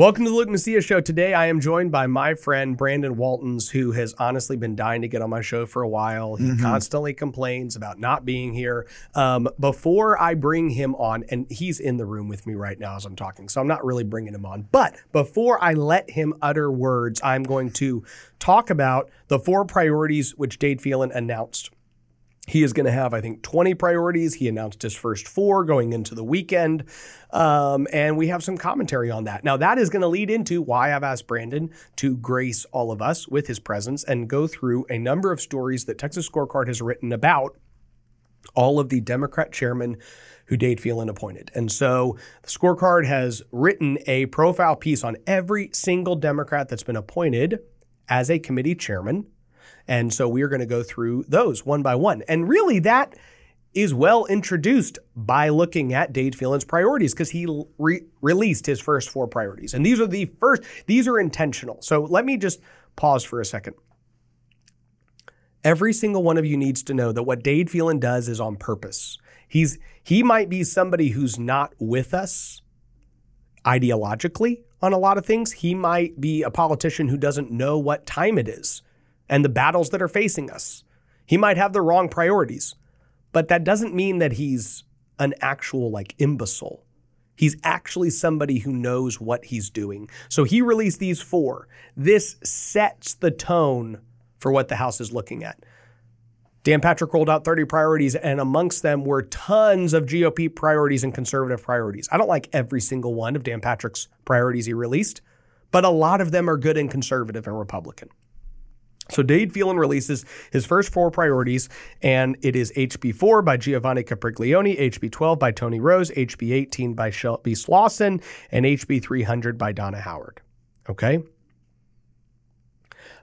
Welcome to the Luke Macias Show. Today I am joined by my friend Brandon Waltens, who has honestly been dying to get on my show for a while. He mm-hmm. constantly complains about not being here. Um, before I bring him on, and he's in the room with me right now as I'm talking, so I'm not really bringing him on. But before I let him utter words, I'm going to talk about the four priorities which Dade Phelan announced he is going to have, I think, 20 priorities. He announced his first four going into the weekend. Um, and we have some commentary on that. Now, that is going to lead into why I've asked Brandon to grace all of us with his presence and go through a number of stories that Texas Scorecard has written about all of the Democrat chairmen who Dade Phelan appointed. And so the scorecard has written a profile piece on every single Democrat that's been appointed as a committee chairman and so we are going to go through those one by one. And really, that is well introduced by looking at Dade Phelan's priorities because he re- released his first four priorities. And these are the first, these are intentional. So let me just pause for a second. Every single one of you needs to know that what Dade Phelan does is on purpose. He's he might be somebody who's not with us ideologically on a lot of things. He might be a politician who doesn't know what time it is and the battles that are facing us. He might have the wrong priorities, but that doesn't mean that he's an actual like imbecile. He's actually somebody who knows what he's doing. So he released these four. This sets the tone for what the House is looking at. Dan Patrick rolled out 30 priorities, and amongst them were tons of GOP priorities and conservative priorities. I don't like every single one of Dan Patrick's priorities he released, but a lot of them are good and conservative and Republican. So Dade Phelan releases his first four priorities, and it is HB4 by Giovanni Capriglione, HB12 by Toni Rose, HB18 by Shelby Slawson, and HB300 by Donna Howard. Okay.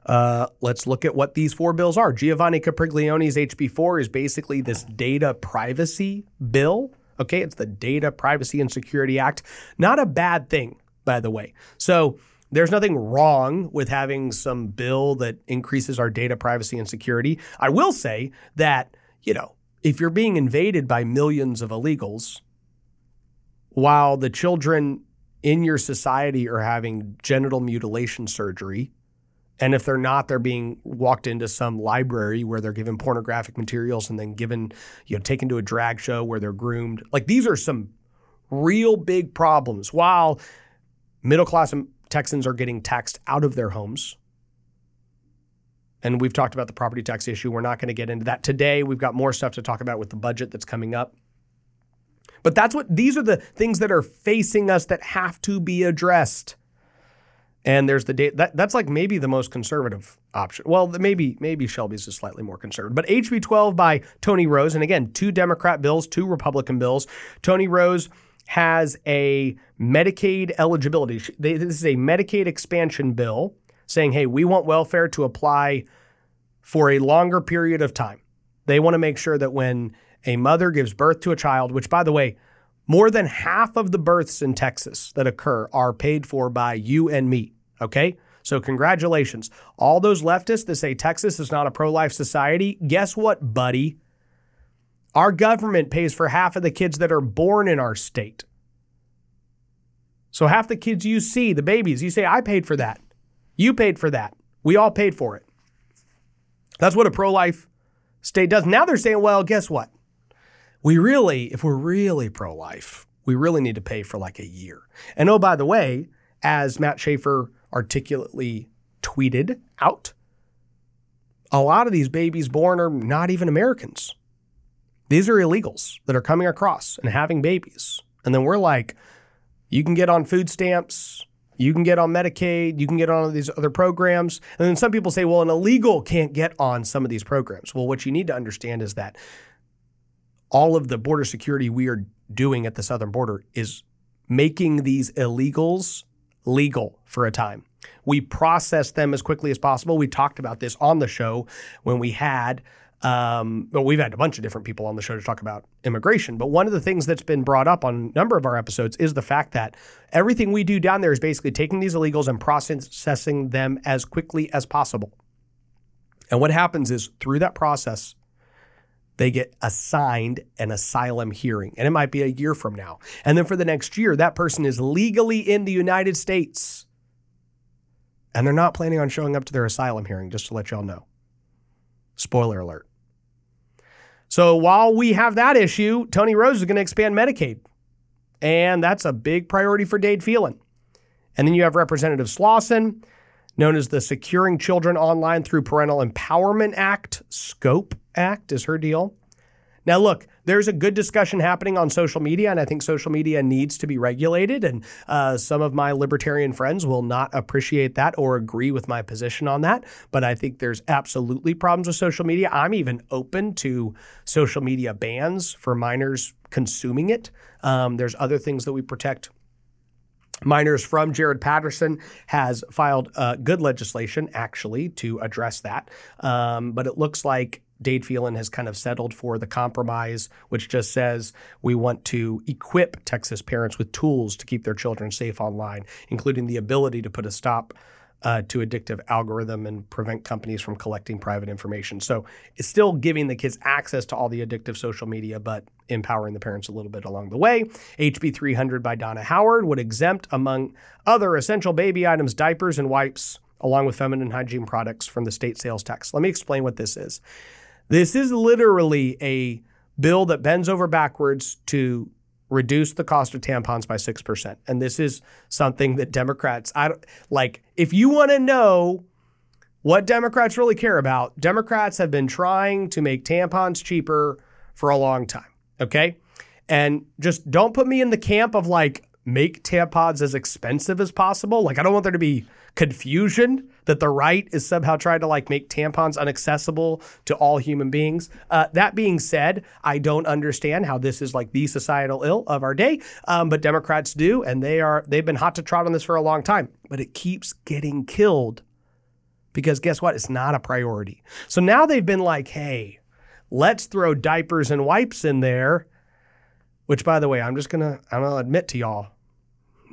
Uh, let's look at what these four bills are. Giovanni Capriglione's HB4 is basically this data privacy bill. Okay, it's the Data Privacy and Security Act. Not a bad thing, by the way. So there's nothing wrong with having some bill that increases our data privacy and security. I will say that, you know, if you're being invaded by millions of illegals while the children in your society are having genital mutilation surgery, and if they're not, they're being walked into some library where they're given pornographic materials and then given, you know, taken to a drag show where they're groomed. Like these are some real big problems. While middle class Texans are getting taxed out of their homes. And we've talked about the property tax issue. We're not going to get into that today. We've got more stuff to talk about with the budget that's coming up. But that's what these are the things that are facing us that have to be addressed. And there's the date that that's like maybe the most conservative option. Well, maybe maybe Shelby's is slightly more conservative. But HB 12 by Toni Rose, and again, two Democrat bills, two Republican bills. Toni Rose has a Medicaid eligibility. This is a Medicaid expansion bill saying, hey, we want welfare to apply for a longer period of time. They want to make sure that when a mother gives birth to a child, which, by the way, more than half of the births in Texas that occur are paid for by you and me. Okay? So, congratulations. All those leftists that say Texas is not a pro life society, guess what, buddy? Our government pays for half of the kids that are born in our state. So half the kids you see, the babies, you say, I paid for that. You paid for that. We all paid for it. That's what a pro life state does. Now they're saying, well, guess what? We really, if we're really pro life, we really need to pay for like a year. And oh, by the way, as Matt Schaefer articulately tweeted out, a lot of these babies born are not even Americans. These are illegals that are coming across and having babies. And then we're like, you can get on food stamps, you can get on Medicaid, you can get on these other programs. And then some people say, well, an illegal can't get on some of these programs. Well, what you need to understand is that all of the border security we are doing at the southern border is making these illegals legal for a time. We process them as quickly as possible. We talked about this on the show when we had Um, but we've had a bunch of different people on the show to talk about immigration. But one of the things that's been brought up on a number of our episodes is the fact that everything we do down there is basically taking these illegals and processing them as quickly as possible. And what happens is through that process, they get assigned an asylum hearing, and it might be a year from now. And then for the next year, that person is legally in the United States. And they're not planning on showing up to their asylum hearing, just to let y'all know. Spoiler alert. So while we have that issue, Toni Rose is going to expand Medicaid. And that's a big priority for Dade Phelan. And then you have Representative Slawson, known as the Securing Children Online Through Parental Empowerment Act, SCOPE Act is her deal. Now, look, there's a good discussion happening on social media, and I think social media needs to be regulated. And uh, some of my libertarian friends will not appreciate that or agree with my position on that. But I think there's absolutely problems with social media. I'm even open to social media bans for minors consuming it. Um, there's other things that we protect minors from. Jared Patterson has filed uh, good legislation, actually, to address that. Um, but it looks like Dade Phelan has kind of settled for the compromise, which just says we want to equip Texas parents with tools to keep their children safe online, including the ability to put a stop uh, to addictive algorithm and prevent companies from collecting private information. So it's still giving the kids access to all the addictive social media, but empowering the parents a little bit along the way. HB 300 by Donna Howard would exempt, among other essential baby items, diapers and wipes, along with feminine hygiene products from the state sales tax. Let me explain what this is. This is literally a bill that bends over backwards to reduce the cost of tampons by 6%. And this is something that Democrats I like if you want to know what Democrats really care about, Democrats have been trying to make tampons cheaper for a long time, okay? And just don't put me in the camp of like make tampons as expensive as possible. Like I don't want there to be confusion that the right is somehow trying to like make tampons unaccessible to all human beings. Uh, that being said, I don't understand how this is like the societal ill of our day, um, but Democrats do, and they are they've been hot to trot on this for a long time. But it keeps getting killed because guess what? It's not a priority. So now they've been like, hey, let's throw diapers and wipes in there. Which, by the way, I'm just gonna I'm gonna admit to y'all,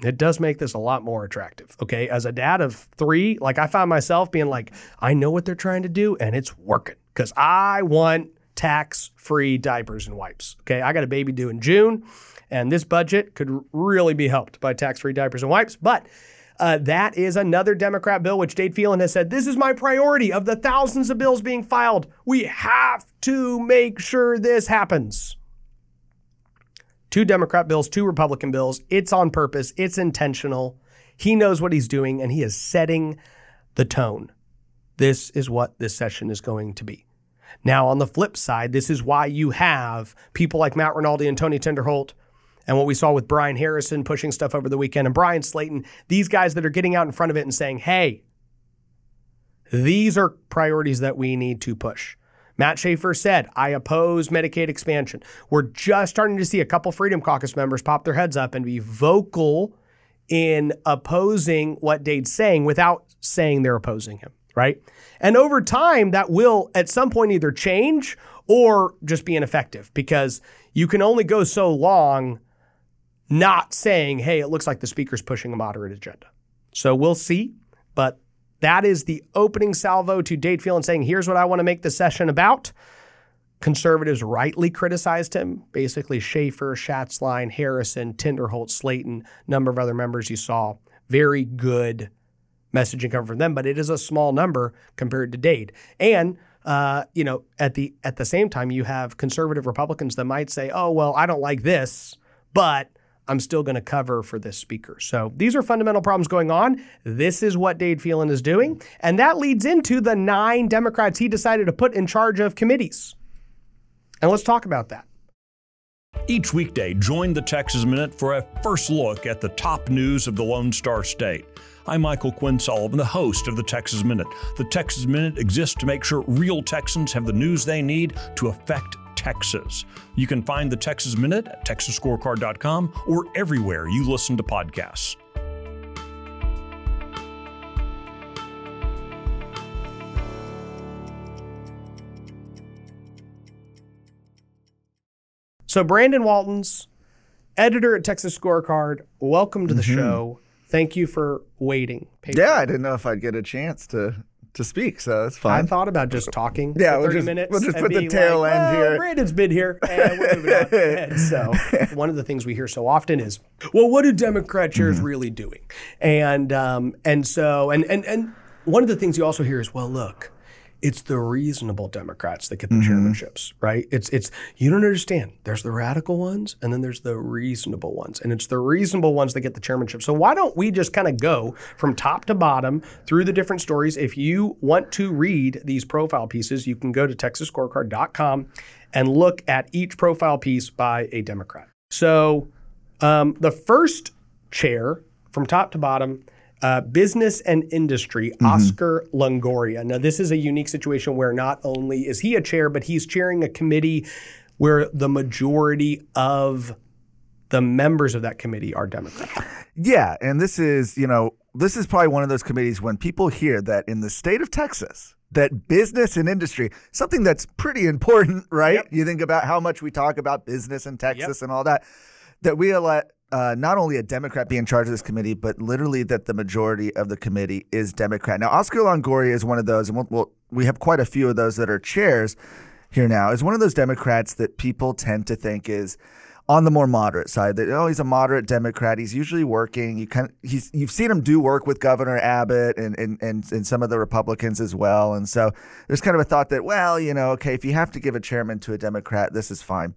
it does make this a lot more attractive. Okay. As a dad of three, like I found myself being like, I know what they're trying to do and it's working because I want tax free diapers and wipes. Okay. I got a baby due in June and this budget could really be helped by tax free diapers and wipes. But uh, that is another Democrat bill, which Dade Phelan has said this is my priority of the thousands of bills being filed. We have to make sure this happens two Democrat bills, two Republican bills. It's on purpose, it's intentional. He knows what he's doing, and he is setting the tone. This is what this session is going to be. Now, on the flip side, this is why you have people like Matt Rinaldi and Tony Tinderholt, and what we saw with Brian Harrison pushing stuff over the weekend, and Bryan Slaton, these guys that are getting out in front of it and saying, hey, these are priorities that we need to push. Matt Schaefer said, I oppose Medicaid expansion. We're just starting to see a couple Freedom Caucus members pop their heads up and be vocal in opposing what Dade's saying without saying they're opposing him, right? And over time, that will at some point either change or just be ineffective because you can only go so long not saying, hey, it looks like the speaker's pushing a moderate agenda. So we'll see. But that is the opening salvo to Dade and saying, here's what I want to make the session about. Conservatives rightly criticized him. Basically, Schaefer, Schatzline, Harrison, Tinderholt, Slaton, number of other members you saw. Very good messaging coming from them, but it is a small number compared to Dade. And uh, you know, at the at the same time, you have conservative Republicans that might say, "Oh, well, I don't like this, but I'm still going to cover for this speaker. So these are fundamental problems going on. This is what Dade Phelan is doing. And that leads into the nine Democrats he decided to put in charge of committees. And let's talk about that. Each weekday, join the Texas Minute for a first look at the top news of the Lone Star State. I'm Michael Quinn Sullivan, the host of the Texas Minute. The Texas Minute exists to make sure real Texans have the news they need to affect Texas. You can find the Texas Minute at texasscorecard.com or everywhere you listen to podcasts. So, Brandon Waltens, editor at Texas Scorecard, welcome to the mm-hmm. show. Thank you for waiting. Yeah, I didn't know if I'd get a chance to to speak, so it's fine. I thought about just talking Yeah, for we'll just- minutes. we'll just put the tail like, end "Well, here." Brandon's been here, and we're moving on. And so, one of the things we hear so often is, "Well, what are Democrat chairs Mm-hmm. really doing?" And um, and so, and and and one of the things you also hear is, "Well, look." It's the reasonable Democrats that get the Mm-hmm. chairmanships, right? It's it's you don't understand. There's the radical ones, and then there's the reasonable ones, and it's the reasonable ones that get the chairmanship. So why don't we just kind of go from top to bottom through the different stories? If you want to read these profile pieces, you can go to texasscorecard.com and look at each profile piece by a Democrat. So um, the first chair from top to bottom, uh, business and industry, Oscar Longoria. Now, this is a unique situation where not only is he a chair, but he's chairing a committee where the majority of the members of that committee are Democrats. Yeah, and this is, you know, this is probably one of those committees when people hear that in the state of Texas, that business and industry, something that's pretty important, right? Yep. You think about how much we talk about business in Texas and all that, that we let uh, not only a Democrat be in charge of this committee, but literally that the majority of the committee is Democrat. Now, Oscar Longoria is one of those, and we'll, we'll, we have quite a few of those that are chairs here now, is one of those Democrats that people tend to think is on the more moderate side. That oh, he's a moderate Democrat. He's usually working. You kind of he's you've seen him do work with Governor Abbott and and and, and some of the Republicans as well. And so there's kind of a thought that well, you know, okay, if you have to give a chairman to a Democrat, this is fine.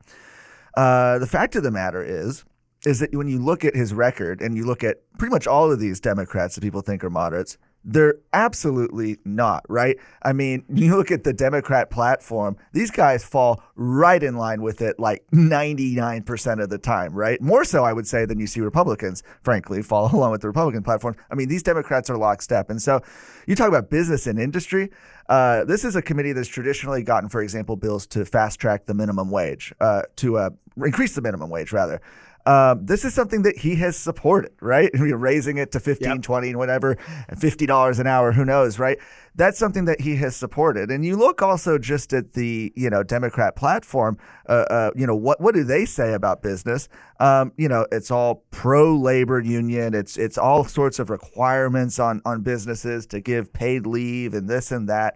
Uh, the fact of the matter is. Is that when you look at his record and you look at pretty much all of these Democrats that people think are moderates, they're absolutely not, right? I mean, you look at the Democrat platform, these guys fall right in line with it like 99% of the time, right? More so, I would say, than you see Republicans, frankly, follow along with the Republican platform. I mean, these Democrats are lockstep. And so you talk about business and industry. Uh, this is a committee that's traditionally gotten, for example, bills to fast track the minimum wage, uh, to uh, increase the minimum wage, rather. Um, this is something that he has supported, right? We're raising it to 15, Yep. 20, and whatever, and $50 an hour, who knows, right? That's something that he has supported. And you look also just at the, you know, Democrat platform, uh, uh, you know, what, what do they say about business? Um, you know, it's all pro labor union. It's, it's all sorts of requirements on, on businesses to give paid leave and this and that.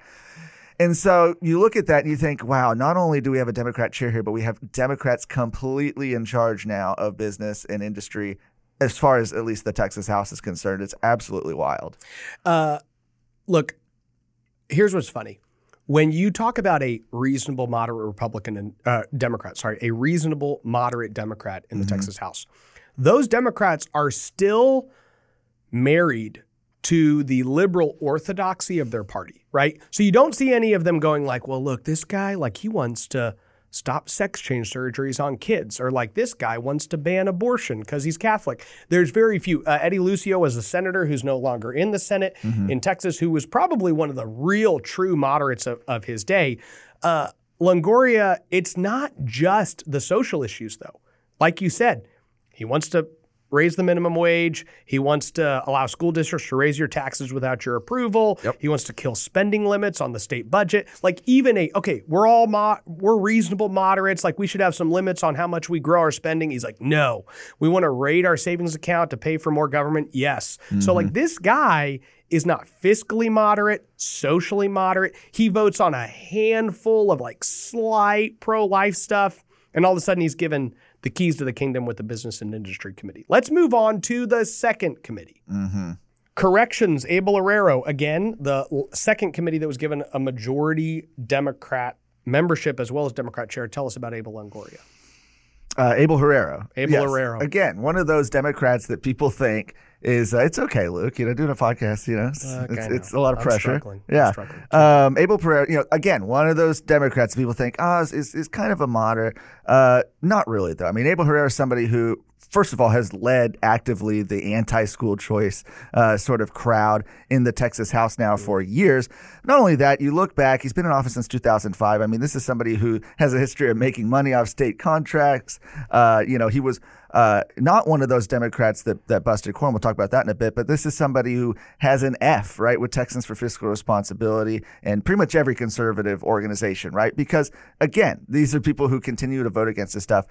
And so you look at that and you think, wow, not only do we have a Democrat chair here, but we have Democrats completely in charge now of business and industry as far as at least the Texas House is concerned. It's absolutely wild. Uh, look, here's what's funny. When you talk about a reasonable moderate Republican and uh, Democrat, sorry, a reasonable moderate Democrat in the Texas House, those Democrats are still married to the liberal orthodoxy of their party, right? So you don't see any of them going like, well, look, this guy, like he wants to stop sex change surgeries on kids, or like this guy wants to ban abortion because he's Catholic. There's very few. Uh, Eddie Lucio was a senator who's no longer in the Senate in Texas, who was probably one of the real true moderates of, of his day. Uh, Longoria, it's not just the social issues, though. Like you said, he wants to raise the minimum wage. He wants to allow school districts to raise your taxes without your approval. He wants to kill spending limits on the state budget. Like even a okay, we're all mo- we're reasonable moderates. Like we should have some limits on how much we grow our spending. He's like, no, we want to raid our savings account to pay for more government. Yes. So like mm-hmm. this guy is not fiscally moderate, socially moderate. He votes on a handful of like slight pro-life stuff. And all of a sudden, he's given the keys to the kingdom with the Business and Industry Committee. Let's move on to the second committee. Corrections, Abel Herrero, again, the second committee that was given a majority Democrat membership as well as Democrat chair. Tell us about Abel Longoria. Uh, Abel Herrero. Abel Herrero. Again, one of those Democrats that people think is uh, it's okay, Luke. You know, doing a podcast, you know, it's, it's, know. it's a lot of I'm pressure. struggling. Yeah. struggling. Um, Abel Pereira, you know, again, one of those Democrats people think, oh, is, is, is kind of a moderate. Uh, not really, though. I mean, Abel Herrero is somebody who, first of all, has led actively the anti school choice uh, sort of crowd in the Texas House now for years. Not only that, you look back, he's been in office since 2005. I mean, this is somebody who has a history of making money off state contracts. Uh, you know, he was uh, not one of those Democrats that, that busted quorum. We'll talk about that in a bit, but this is somebody who has an F, right, with Texans for Fiscal Responsibility and pretty much every conservative organization, right? Because again, these are people who continue to vote against this stuff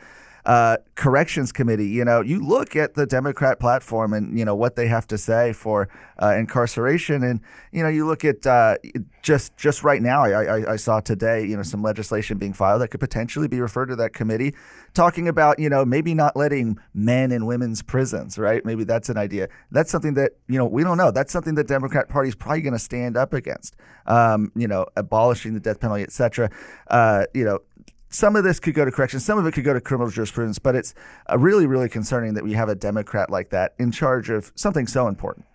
uh, corrections committee. You know, you look at the Democrat platform and you know what they have to say for uh, incarceration, and you know you look at uh, just just right now. I, I, I, saw today, you know, some legislation being filed that could potentially be referred to that committee, talking about you know maybe not letting men in women's prisons, right? Maybe that's an idea. That's something that you know we don't know. That's something that Democrat Party is probably going to stand up against. Um, you know, abolishing the death penalty, et cetera. Uh, you know, some of this could go to corrections, some of it could go to criminal jurisprudence, but it's uh, really, really concerning that we have a Democrat like that in charge of something so important.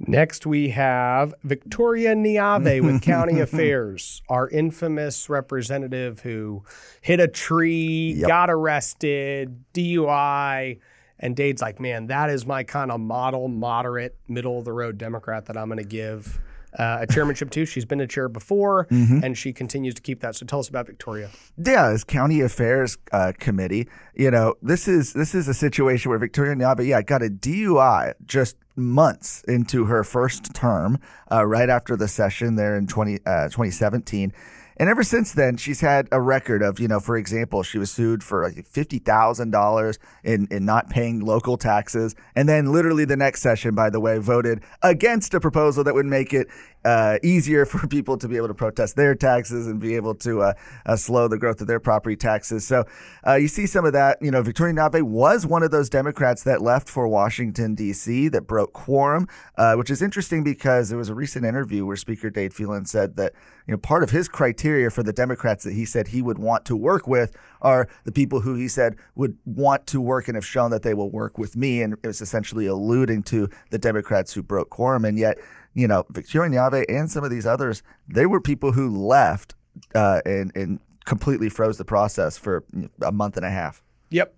Next, we have Victoria Neave with County Affairs, our infamous representative who hit a tree, yep. got arrested, DUI. And Dade's like, man, that is my kind of model, moderate, middle of the road Democrat that I'm going to give uh, a chairmanship too. She's been a chair before, mm-hmm. and she continues to keep that. So tell us about Victoria. Yeah, as county affairs uh, committee, you know, this is this is a situation where Victoria Neave, yeah, got a DUI just months into her first term, uh, right after the session there in 20, uh, 2017 and ever since then, she's had a record of, you know, for example, she was sued for like $50,000 in, in not paying local taxes. And then, literally, the next session, by the way, voted against a proposal that would make it uh, easier for people to be able to protest their taxes and be able to uh, uh, slow the growth of their property taxes. So uh, you see some of that. You know, Victoria Neave was one of those Democrats that left for Washington, D.C., that broke quorum, uh, which is interesting because there was a recent interview where Speaker Dade Phelan said that you know, part of his criteria for the Democrats that he said he would want to work with are the people who he said would want to work and have shown that they will work with me. And it was essentially alluding to the Democrats who broke quorum. And yet, you know, Victoria Neave and some of these others, they were people who left uh, and, and completely froze the process for a month and a half. Yep.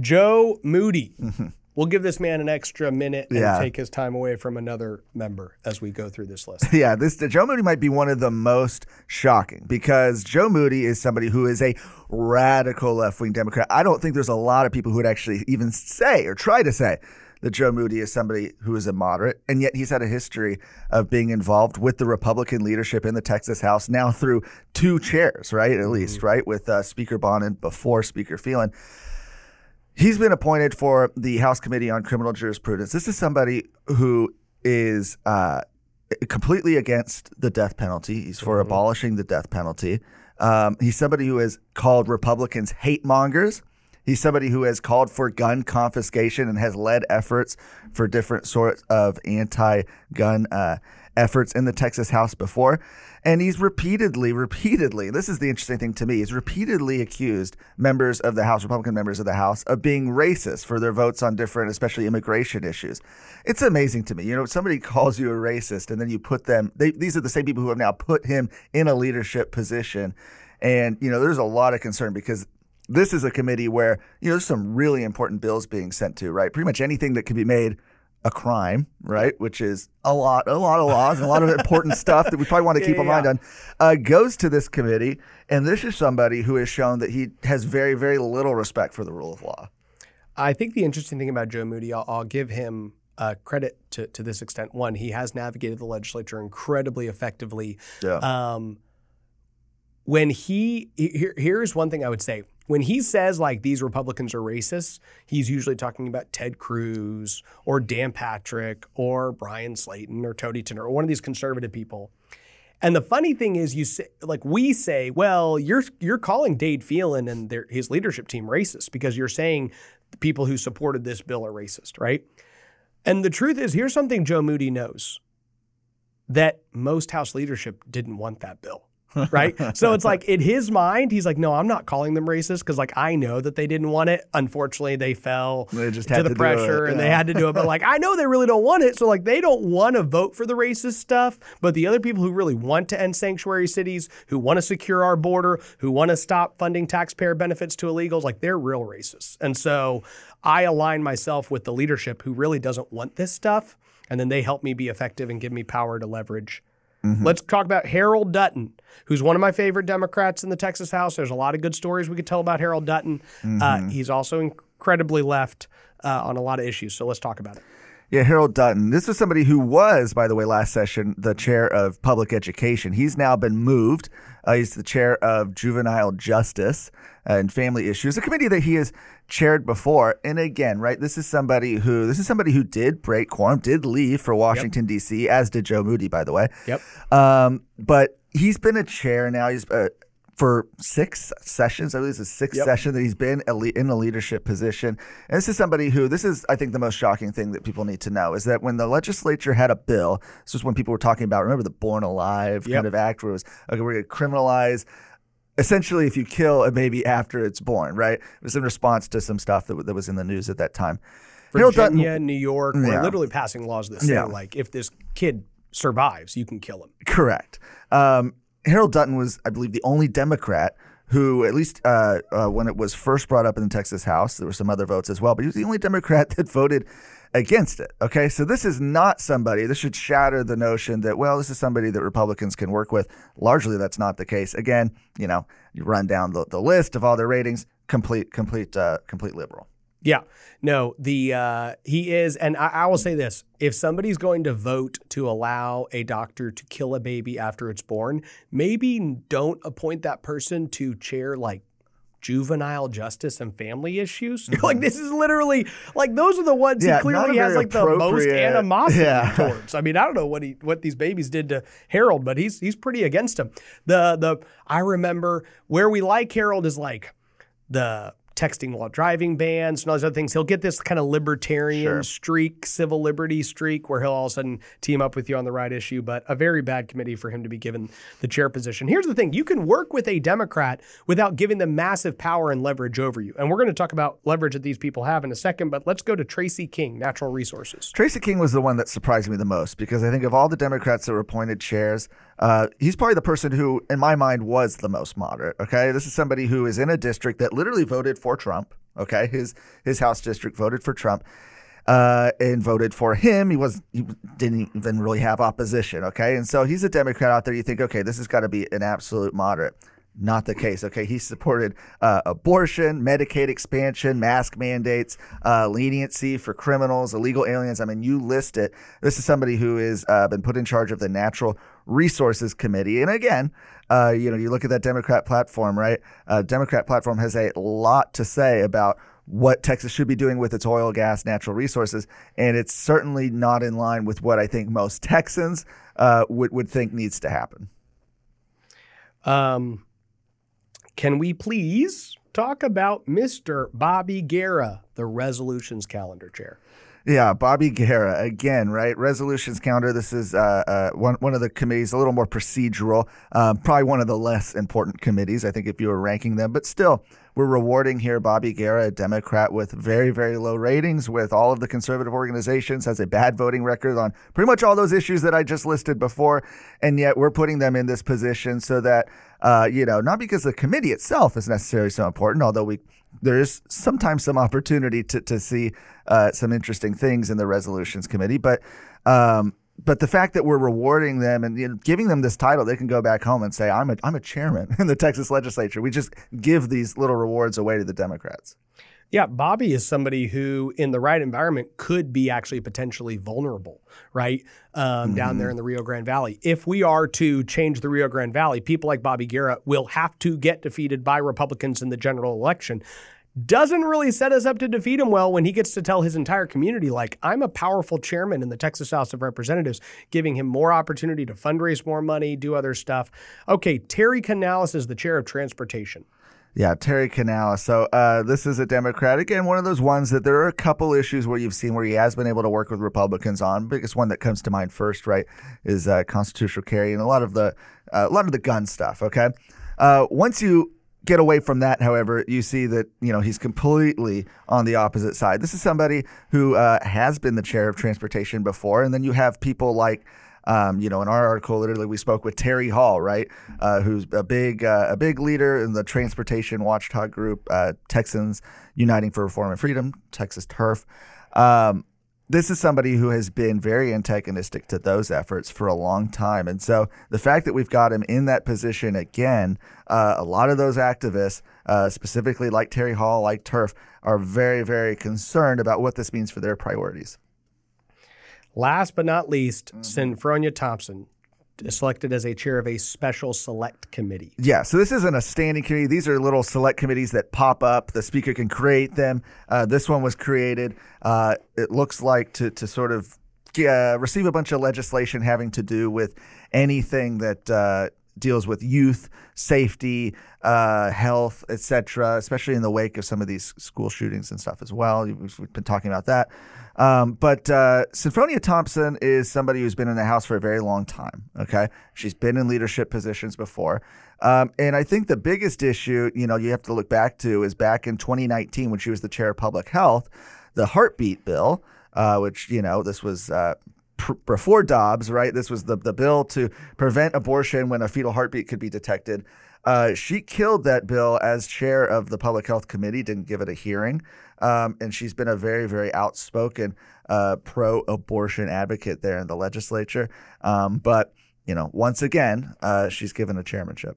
Joe Moody. we'll give this man an extra minute and yeah. take his time away from another member as we go through this list. Yeah, this Joe Moody might be one of the most shocking because Joe Moody is somebody who is a radical left wing Democrat. I don't think there's a lot of people who would actually even say or try to say that Joe Moody is somebody who is a moderate, and yet he's had a history of being involved with the Republican leadership in the Texas House now through two chairs, right? At least, mm-hmm. right? With uh, Speaker Bonnen before Speaker Phelan. He's been appointed for the House Committee on Criminal Jurisprudence. This is somebody who is uh, completely against the death penalty. He's for mm-hmm. abolishing the death penalty. Um, he's somebody who has called Republicans hate mongers. He's somebody who has called for gun confiscation and has led efforts for different sorts of anti gun uh, efforts in the Texas House before. And he's repeatedly, repeatedly, this is the interesting thing to me, he's repeatedly accused members of the House, Republican members of the House, of being racist for their votes on different, especially immigration issues. It's amazing to me. You know, somebody calls you a racist and then you put them, they, these are the same people who have now put him in a leadership position. And, you know, there's a lot of concern because this is a committee where, you know, there's some really important bills being sent to, right? Pretty much anything that can be made a crime, right? Which is a lot, a lot of laws, and a lot of important stuff that we probably want to keep yeah, a mind on, uh, goes to this committee. And this is somebody who has shown that he has very, very little respect for the rule of law. I think the interesting thing about Joe Moody, I'll, I'll give him uh, credit to, to this extent. One, he has navigated the legislature incredibly effectively. Yeah. Um, when he, here, here's one thing I would say when he says like these Republicans are racist, he's usually talking about Ted Cruz or Dan Patrick or Bryan Slaton or Tony Tinner or one of these conservative people. And the funny thing is, you say like we say, well, you're you're calling Dade Phelan and their, his leadership team racist because you're saying the people who supported this bill are racist, right? And the truth is, here's something Joe Moody knows that most House leadership didn't want that bill. Right? so it's like in his mind, he's like, no, I'm not calling them racist because like I know that they didn't want it. Unfortunately, they fell They just to the to pressure and they had to do it. But like I know they really don't want it, so like they don't want to vote for the racist stuff. But the other people who really want to end sanctuary cities, who want to secure our border, who want to stop funding taxpayer benefits to illegals, like they're real racists. And so I align myself with the leadership who really doesn't want this stuff, and then they help me be effective and give me power to leverage. Let's talk about Harold Dutton, who's one of my favorite Democrats in the Texas House. There's a lot of good stories we could tell about Harold Dutton. Uh, he's also incredibly left uh, on a lot of issues. So let's talk about it. Yeah, Harold Dutton. This is somebody who was, by the way, last session, the chair of public education. He's now been moved. Uh, he's the chair of juvenile justice and family issues, a committee that he has chaired before. And again, right, this is somebody who this is somebody who did break quorum, did leave for Washington D.C., as did Joe Moody, by the way. Yep. Um, but he's been a chair now. He's uh, for six sessions. I believe it's the sixth Yep. session that he's been a in a leadership position. And this is somebody who this is, I think, the most shocking thing that people need to know is that when the legislature had a bill, this was when people were talking about. Remember the Born Alive Yep. kind of act, where it was okay, we're going to criminalize. Essentially, if you kill a baby after it's born, right? It was in response to some stuff that, w- that was in the news at that time. Harold Dutton- Virginia, New York, we're Yeah. literally passing laws that say, Yeah. like, if this kid survives, you can kill him. Correct. Um, Harold Dutton was, I believe, the only Democrat who, at least uh, uh, when it was first brought up in the Texas House, there were some other votes as well, but he was the only Democrat that voted against it. Okay, so this is not somebody. This should shatter the notion that well, this is somebody that Republicans can work with. Largely, that's not the case. Again, you know, you run down the, the list of all their ratings, complete, complete, uh, complete liberal. Yeah, no, the uh, he is, and I, I will say this: if somebody's going to vote to allow a doctor to kill a baby after it's born, maybe don't appoint that person to chair like juvenile justice and family issues. like this is literally like those are the ones Mm-hmm. Yeah, he clearly has like the most animosity Yeah. towards. I mean, I don't know what he what these babies did to Harold, but he's he's pretty against him. The the I remember where we like Harold is like the texting while driving bans and all these other things. He'll get this kind of libertarian Sure. streak, civil liberty streak, where he'll all of a sudden team up with you on the right issue. But a very bad committee for him to be given the chair position. Here's the thing: you can work with a Democrat without giving them massive power and leverage over you. And we're going to talk about leverage that these people have in a second. But let's go to Tracy King, Natural Resources. Tracy King was the one that surprised me the most because I think of all the Democrats that were appointed chairs, uh, he's probably the person who, in my mind, was the most moderate. Okay, this is somebody who is in a district that literally voted for Trump. Okay, his his House district voted for Trump. Uh, and voted for him. He was he didn't even really have opposition. Okay, and so he's a Democrat out there. You think, okay, this has got to be an absolute moderate. Not the case. Okay, he supported uh, abortion, Medicaid expansion, mask mandates, uh, leniency for criminals, illegal aliens. I mean, you list it. This is somebody who has uh, been put in charge of the Natural Resources Committee. And again, uh, you know, you look at that Democrat platform, right? Uh, Democrat platform has a lot to say about what Texas should be doing with its oil, gas, natural resources, and it's certainly not in line with what I think most Texans uh, would would think needs to happen. Um, can we please talk about Mr. Bobby Guerra, the resolutions calendar chair? Yeah, Bobby Guerra again, right? Resolutions calendar. This is uh, uh, one one of the committees, a little more procedural. Um, probably one of the less important committees, I think, if you were ranking them. But still, we're rewarding here Bobby Guerra, a Democrat with very very low ratings with all of the conservative organizations, has a bad voting record on pretty much all those issues that I just listed before, and yet we're putting them in this position so that uh, you know, not because the committee itself is necessarily so important, although we there is sometimes some opportunity to to see uh, some interesting things in the resolutions committee, but um, but the fact that we're rewarding them and you know, giving them this title, they can go back home and say, "I'm a I'm a chairman in the Texas legislature." We just give these little rewards away to the Democrats. Yeah, Bobby is somebody who, in the right environment, could be actually potentially vulnerable, right? Um, Down there in the Rio Grande Valley. If we are to change the Rio Grande Valley, people like Bobby Guerra will have to get defeated by Republicans in the general election. Doesn't really set us up to defeat him well when he gets to tell his entire community, like, I'm a powerful chairman in the Texas House of Representatives, giving him more opportunity to fundraise more money, do other stuff. Okay, Terry Canales is the chair of transportation. Yeah, Terry Canales. So uh, this is a Democrat. Again, one of those ones that there are a couple issues where you've seen where he has been able to work with Republicans on. Biggest one that comes to mind first, right, is uh, constitutional carry and a lot of the uh, a lot of the gun stuff. Okay, uh, once you get away from that, however, you see that you know he's completely on the opposite side. This is somebody who uh, has been the chair of transportation before, and then you have people like. Um, you know, in our article, literally, we spoke with Terry Hall, right, uh, who's a big uh, a big leader in the transportation watchdog group, uh, Texans Uniting for Reform and Freedom, Texas Turf. Um, this is somebody who has been very antagonistic to those efforts for a long time, and so the fact that we've got him in that position again, uh, a lot of those activists, uh, specifically like Terry Hall, like Turf, are very very concerned about what this means for their priorities. Last but not least, Senfronia Thompson. is selected as a chair of a special select committee. Yeah, so this isn't a standing committee. These are little select committees that pop up. The speaker can create them. Uh, this one was created. Uh, it looks like to to sort of uh, receive a bunch of legislation having to do with anything that uh, deals with youth safety, uh, health, etc. Especially in the wake of some of these school shootings and stuff as well. We've, been talking about that. Um, but uh, Senfronia Thompson is somebody who's been in the House for a very long time. Okay, she's been in leadership positions before, um, and I think the biggest issue, you know, you have to look back to is back in 2019 when she was the chair of public health, the heartbeat bill, uh, which you know this was. Uh, pr- before Dobbs, right? This was the, the bill to prevent abortion when a fetal heartbeat could be detected. Uh, she killed that bill as chair of the Public Health Committee, didn't give it a hearing. Um, and she's been a very, very outspoken uh, pro abortion advocate there in the legislature. Um, but, you know, once again, uh, she's given a chairmanship.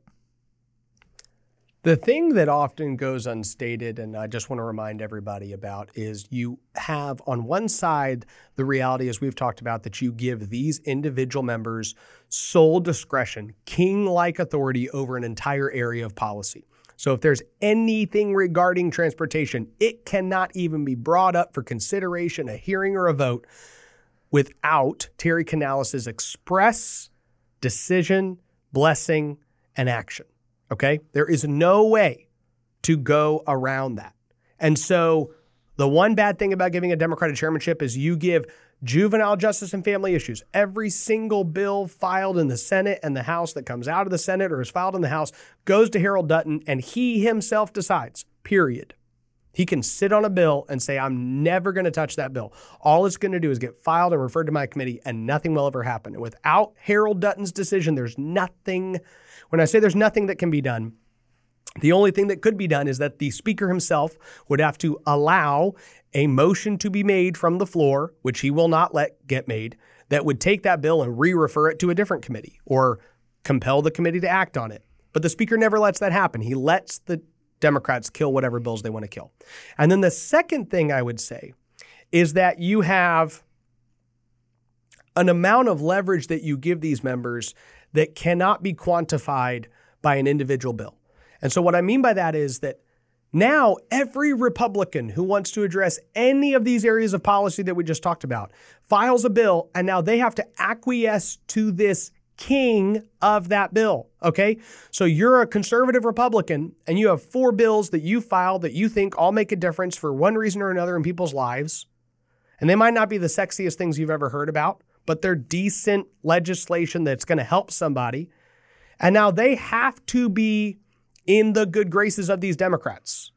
The thing that often goes unstated, and I just want to remind everybody about, is you have on one side the reality, as we've talked about, that you give these individual members sole discretion, king like authority over an entire area of policy. So if there's anything regarding transportation, it cannot even be brought up for consideration, a hearing, or a vote without Terry Canales' express decision, blessing, and action. Okay. There is no way to go around that. And so the one bad thing about giving a Democratic chairmanship is you give juvenile justice and family issues. Every single bill filed in the Senate and the House that comes out of the Senate or is filed in the House goes to Harold Dutton and he himself decides, period. He can sit on a bill and say, I'm never going to touch that bill. All it's going to do is get filed and referred to my committee, and nothing will ever happen. And without Harold Dutton's decision, there's nothing. When I say there's nothing that can be done, the only thing that could be done is that the speaker himself would have to allow a motion to be made from the floor, which he will not let get made, that would take that bill and re refer it to a different committee or compel the committee to act on it. But the speaker never lets that happen. He lets the Democrats kill whatever bills they want to kill. And then the second thing I would say is that you have an amount of leverage that you give these members that cannot be quantified by an individual bill. And so, what I mean by that is that now every Republican who wants to address any of these areas of policy that we just talked about files a bill, and now they have to acquiesce to this king of that bill. Okay. So you're a conservative Republican and you have four bills that you filed that you think all make a difference for one reason or another in people's lives. And they might not be the sexiest things you've ever heard about, but they're decent legislation that's going to help somebody. And now they have to be in the good graces of these Democrats.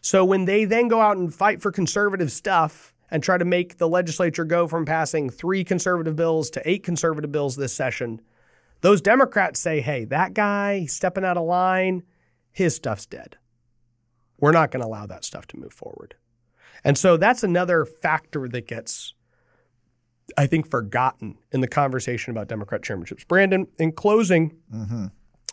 So when they then go out and fight for conservative stuff, and try to make the legislature go from passing three conservative bills to eight conservative bills this session, those Democrats say, hey, that guy stepping out of line, his stuff's dead. We're not going to allow that stuff to move forward. And so that's another factor that gets, I think, forgotten in the conversation about Democrat chairmanships. Brandon, in closing, mm-hmm.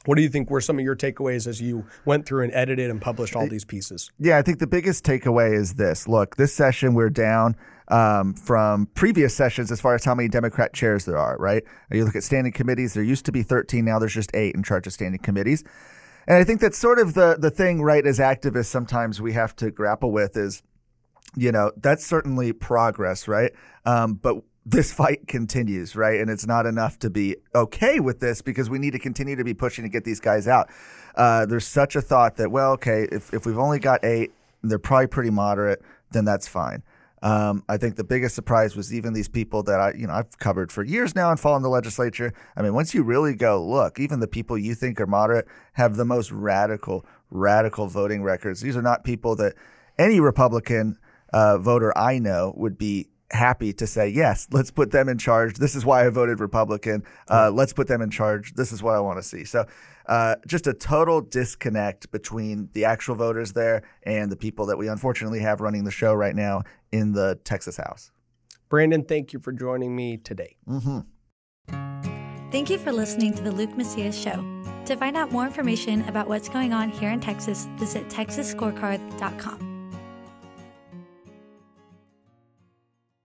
What do you think were some of your takeaways as you went through and edited and published all these pieces? Yeah, I think the biggest takeaway is this. Look, this session we're down um, from previous sessions as far as how many Democrat chairs there are, right? You look at standing committees, there used to be 13, now there's just eight in charge of standing committees. And I think that's sort of the the thing, right, as activists sometimes we have to grapple with is, you know, that's certainly progress, right? Um, but this fight continues, right? And it's not enough to be okay with this because we need to continue to be pushing to get these guys out. uh, there's such a thought that well, okay, if if we've only got eight, they're probably pretty moderate, then that's fine. Um, I think the biggest surprise was even these people that I, you know, I've covered for years now and follow in the legislature. I mean, once you really go look, even the people you think are moderate have the most radical, radical voting records. These are not people that any Republican uh, voter I know would be happy to say, yes, let's put them in charge. This is why I voted Republican. Uh, let's put them in charge. This is what I want to see. So, uh, just a total disconnect between the actual voters there and the people that we unfortunately have running the show right now in the Texas House. Brandon, thank you for joining me today. Mm-hmm. Thank you for listening to the Luke Macias Show. To find out more information about what's going on here in Texas, visit texasscorecard.com.